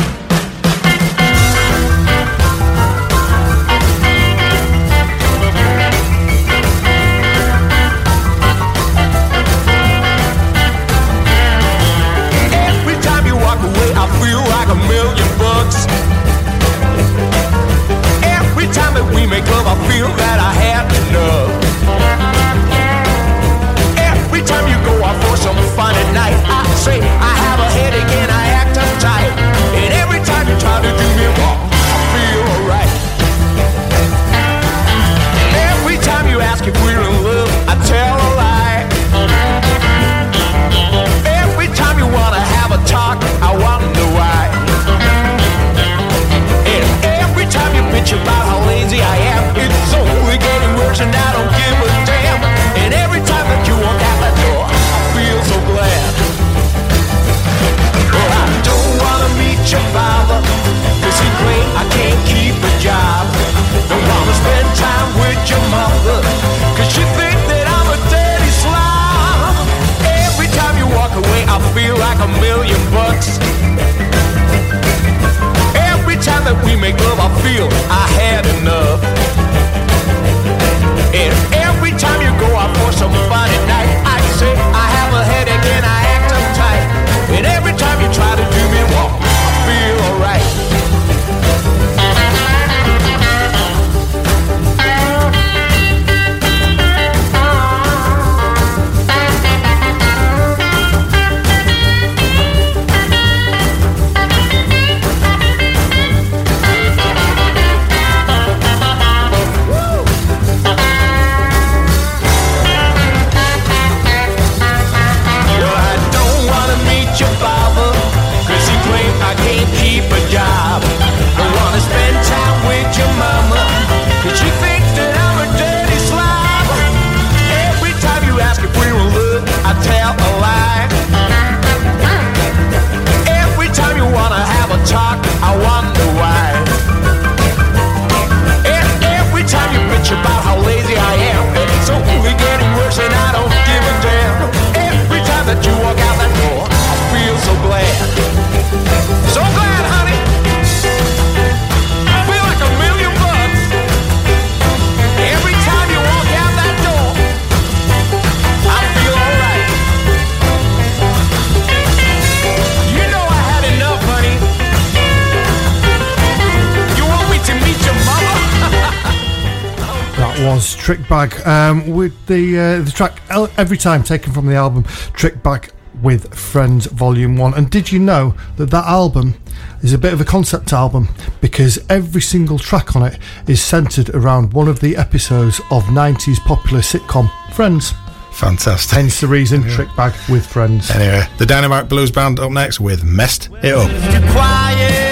Trick Bag um, with the uh, the track Every Time taken from the album Trick Bag with Friends Volume 1. And did you know that that album is a bit of a concept album because every single track on it is centered around one of the episodes of 90s popular sitcom Friends. Fantastic. Hence the reason, yeah. Trick Bag with Friends. Anyway, the Dynamite Blues Band up next with Messed It Up.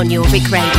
On Jorvik Radio.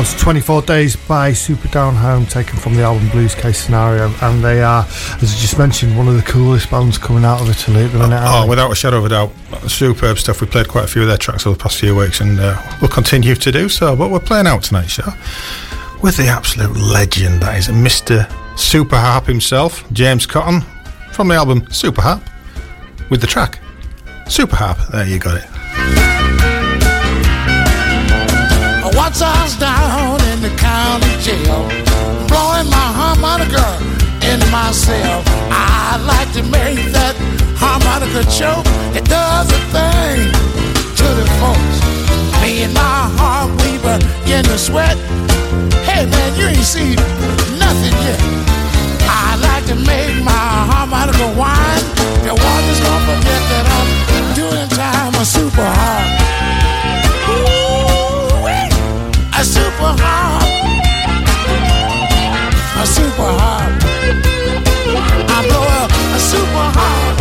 Was 24 Days by Super Down Home, taken from the album Blues Case Scenario. And they are, as I just mentioned, one of the coolest bands coming out of Italy at the minute. Oh, aren't without a shadow of a doubt, superb stuff. We played quite a few of their tracks over the past few weeks, and uh, we'll continue to do so. But we're playing out tonight's show with the absolute legend that is Mr. Super Harp himself, James Cotton, from the album Super Harp, with the track Super Harp. There you got it. Once I was down in the jail, blowing my harmonica in myself. I like to make that harmonica choke. It does a thing to the folks. Me and my heart, we begin to sweat. Hey man, you ain't seen nothing yet. I like to make my harmonica whine. The is gonna forget that I'm doing time a Super Harp. Ooh-wee. A Super Harp. A Super Harp. I blow up a Super Harp.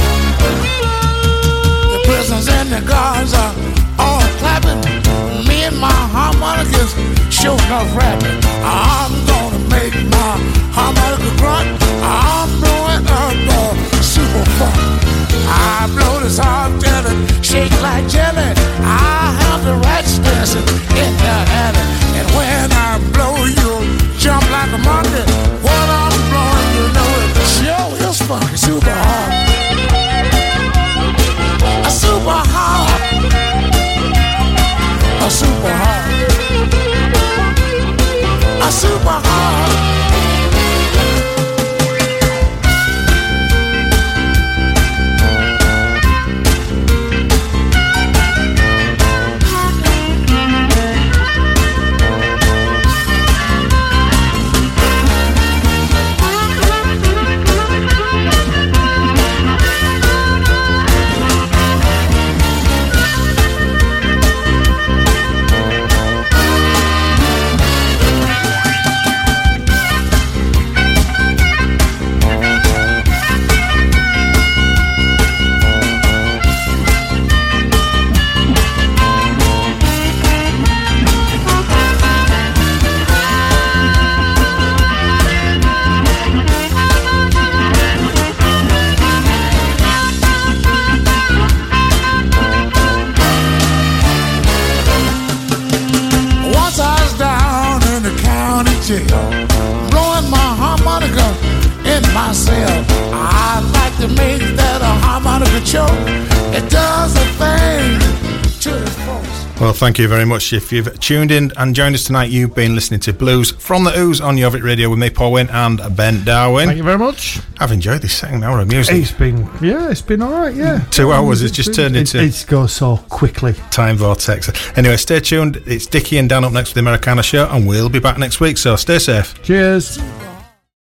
The prisoners and the guards are all clapping. Me and my harmonicas sure enough rapping. I'm gonna make my harmonica grunt. I'm blowing up the super funk. I blow this hard till it shake like jelly. I have the rats dancing in the alley. And when I blow, you jump like a monkey. What I'm blowing, you know it sure is funky, Super Harp. A Super Harp. A Super Harp. A Super Harp. Well, thank you very much. If you've tuned in and joined us tonight, you've been listening to Blues from the Ooze on Jorvik Radio with me, Paul Wynn, and Ben Darwin. Thank you very much. I've enjoyed this second hour of music. It's been, yeah, it's been all right, yeah. Two hours, it's just turned It- into- It goes so quickly. Time Vortex. Anyway, stay tuned. It's Dickie and Dan up next with the Americana Show, and we'll be back next week, so stay safe. Cheers. Super